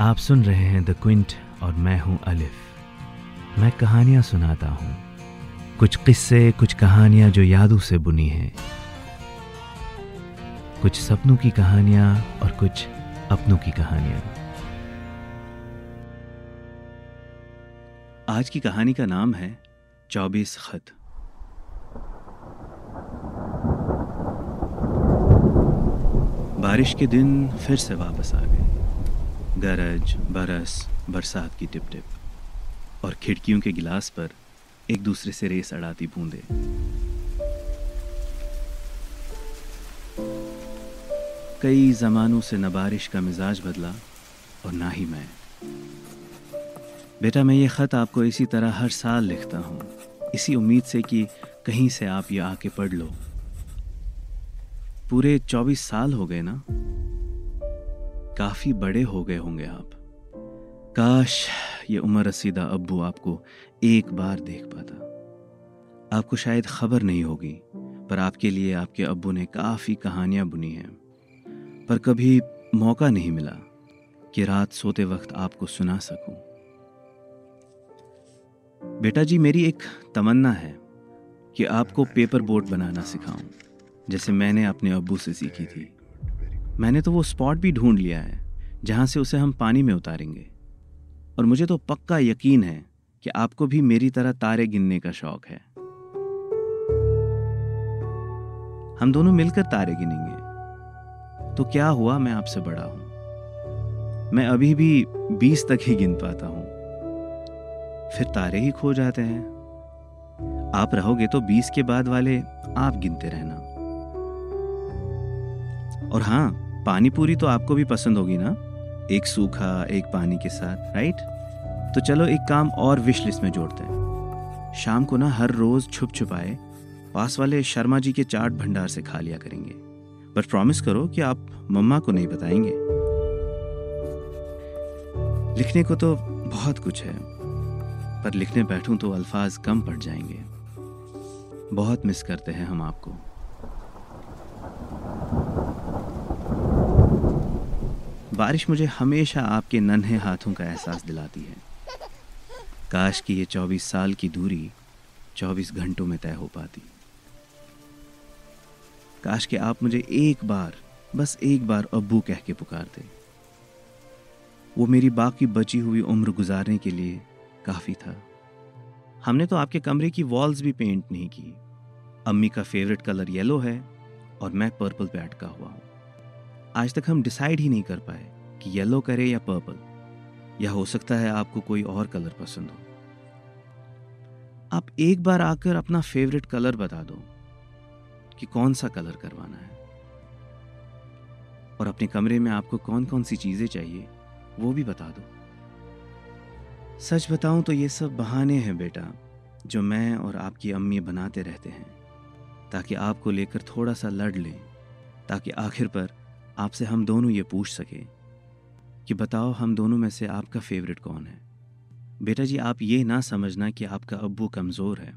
आप सुन रहे हैं द क्विंट और मैं हूँ अलिफ मैं कहानियाँ सुनाता हूँ। कुछ किस्से, कुछ कहानियाँ जो यादों से बुनी हैं। कुछ सपनों की कहानियाँ और कुछ अपनों की कहानियाँ। आज की कहानी का नाम है चौबीस खत। बारिश के दिन फिर से वापस आ गए। गरज, बरस, बरसात की टिप टिप और खिड़कियों के गिलास पर एक दूसरे से रेस अड़ाती बूंदे। कई जमानों से न बारिश का मिजाज बदला और ना ही मैं। बेटा, मैं ये ख़त आपको इसी तरह हर साल लिखता हूँ। इसी उम्मीद से कि कहीं से आप ये आके पढ़ लो। पूरे चौबीस साल हो गए ना? काफ़ी बड़े हो गए होंगे आप। काश ये उम्र रसीदा अब्बू आपको एक बार देख पाता। आपको शायद खबर नहीं होगी, पर आपके लिए आपके अब्बू ने काफ़ी कहानियाँ बुनी हैं। पर कभी मौका नहीं मिला कि रात सोते वक्त आपको सुना सकूँ। बेटा जी, मेरी एक तमन्ना है कि आपको पेपर बोट बनाना सिखाऊं, जैसे मैंने अपने अब्बू से सीखी थी। मैंने तो वो स्पॉट भी ढूंढ लिया है, जहाँ से उसे हम पानी में उतारेंगे। और मुझे तो पक्का यकीन है कि आपको भी मेरी तरह तारे गिनने का शौक है। हम दोनों मिलकर तारे गिनेंगे। तो क्या हुआ, मैं आपसे बड़ा हूँ। मैं अभी भी बीस तक ही गिन पाता हूँ। फिर तारे ही खो जाते हैं। आप रहोगे तो बीस के बाद वाले आप गिनते रहना। और हाँ पानी पूरी तो आपको भी पसंद होगी ना? एक सूखा, एक पानी के साथ राइट तो चलो एक काम और विश लिस्ट में जोड़ते हैं। शाम को ना हर रोज छुप छुपाए, पास वाले शर्मा जी के चाट भंडार से खा लिया करेंगे। बट प्रॉमिस करो कि आप मम्मा को नहीं बताएँगे। लिखने को तो बहुत कुछ है, पर लिखने बैठूं तो अल्फाज कम पड़ जाएँगे। बहुत मिस करते हैं हम आपको। बारिश मुझे हमेशा आपके नन्हे हाथों का एहसास दिलाती है। काश कि ये चौबीस साल की दूरी चौबीस घंटों में तय हो पाती। काश कि आप मुझे एक बार, बस एक बार अब्बू कह के पुकारते। वो मेरी बाकी बची हुई उम्र गुजारने के लिए काफ़ी था। हमने तो आपके कमरे की वॉल्स भी पेंट नहीं की। अम्मी का फेवरेट कलर येलो है और मैं पर्पल पे अटका हुआ हूँ। आज तक हम डिसाइड ही नहीं कर पाए कि येलो करे या पर्पल या हो सकता है आपको कोई और कलर पसंद हो। आप एक बार आकर अपना फेवरेट कलर बता दो कि कौन सा कलर करवाना है। और अपने कमरे में आपको कौन कौन सी चीज़ें चाहिए, वो भी बता दो। सच बताऊँ तो ये सब बहाने हैं बेटा, जो मैं और आपकी अम्मी बनाते रहते हैं, ताकि आपको लेकर थोड़ा सा लड़ लें, ताकि आखिर पर आपसे हम दोनों ये पूछ सके कि बताओ हम दोनों में से आपका फेवरेट कौन है? बेटा जी, आप ये ना समझना कि आपका अब्बू कमज़ोर है।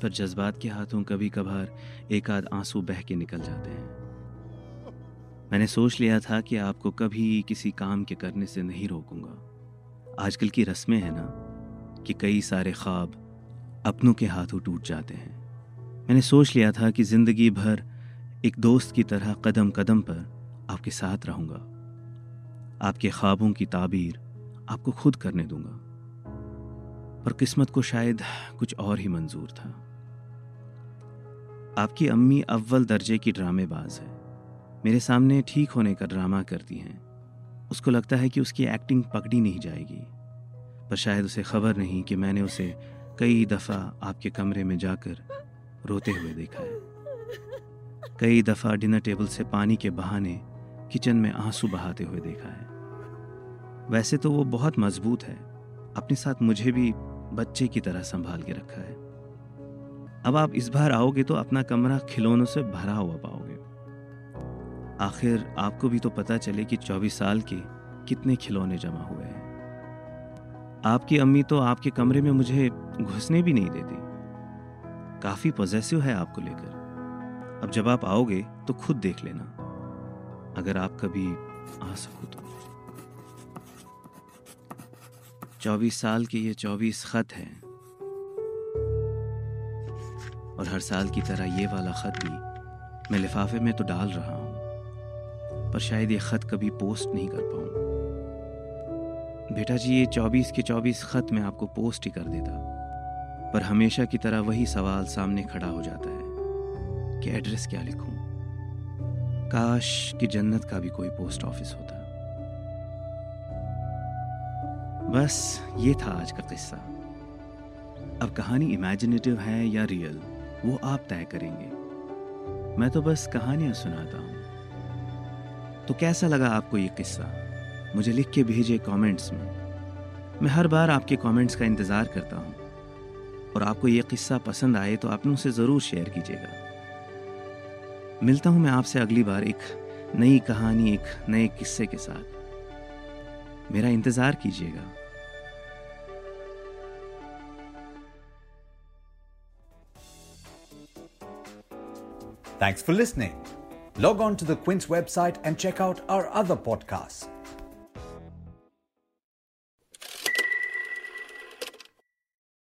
पर जज्बात के हाथों कभी कभार एक आध आँसू बह के निकल जाते हैं। मैंने सोच लिया था कि आपको कभी किसी काम के करने से नहीं रोकूँगा। आजकल की रस्में हैं ना, कि कई सारे ख्वाब अपनों के हाथों टूट जाते हैं। मैंने सोच लिया था कि ज़िंदगी भर एक दोस्त की तरह कदम कदम पर आपके साथ रहूँगा। आपके ख्वाबों की ताबीर आपको खुद करने दूँगा। पर किस्मत को शायद कुछ और ही मंजूर था। आपकी अम्मी अव्वल दर्जे की ड्रामेबाज है। मेरे सामने ठीक होने का ड्रामा करती हैं। उसको लगता है कि उसकी एक्टिंग पकड़ी नहीं जाएगी। पर शायद उसे खबर नहीं कि मैंने उसे कई दफ़ा आपके कमरे में जाकर रोते हुए देखा है। कई दफ़ा डिनर टेबल से पानी के बहाने किचन में आँसू बहाते हुए देखा है। वैसे तो वो बहुत मज़बूत है। अपने साथ मुझे भी बच्चे की तरह संभाल के रखा है। अब आप इस बार आओगे तो अपना कमरा खिलौनों से भरा हुआ पाओगे। आखिर आपको भी तो पता चले कि 24 साल के कितने खिलौने जमा हुए हैं। आपकी अम्मी तो आपके कमरे में मुझे घुसने भी नहीं देती। काफ़ी पॉजेसिव है आपको लेकर। अब जब आप आओगे तो खुद देख लेना। अगर आप कभी आ सको तो। चौबीस साल के ये चौबीस खत हैं। और हर साल की तरह ये वाला खत भी मैं लिफाफे में तो डाल रहा हूँ। पर शायद ये खत कभी पोस्ट नहीं कर पाऊँ। बेटा जी, ये चौबीस के चौबीस खत मैं आपको पोस्ट ही कर देता। पर हमेशा की तरह वही सवाल सामने खड़ा हो जाता है कि एड्रेस क्या लिखूं? काश कि जन्नत का भी कोई पोस्ट ऑफ़िस होता। बस ये था आज का किस्सा। अब कहानी इमेजिनेटिव है या रियल वो आप तय करेंगे। मैं तो बस कहानियाँ सुनाता हूँ। तो कैसा लगा आपको ये किस्सा? मुझे लिख के भेजे कमेंट्स में। मैं हर बार आपके कमेंट्स का इंतज़ार करता हूँ। और आपको ये किस्सा पसंद आए तो आपने उसे ज़रूर शेयर कीजिएगा। मिलता हूँ मैं आपसे अगली बार एक नई कहानी, एक नए किस्से के साथ। मेरा इंतज़ार कीजिएगा। Thanks for listening. Log on to the Quince website and check out our other podcasts.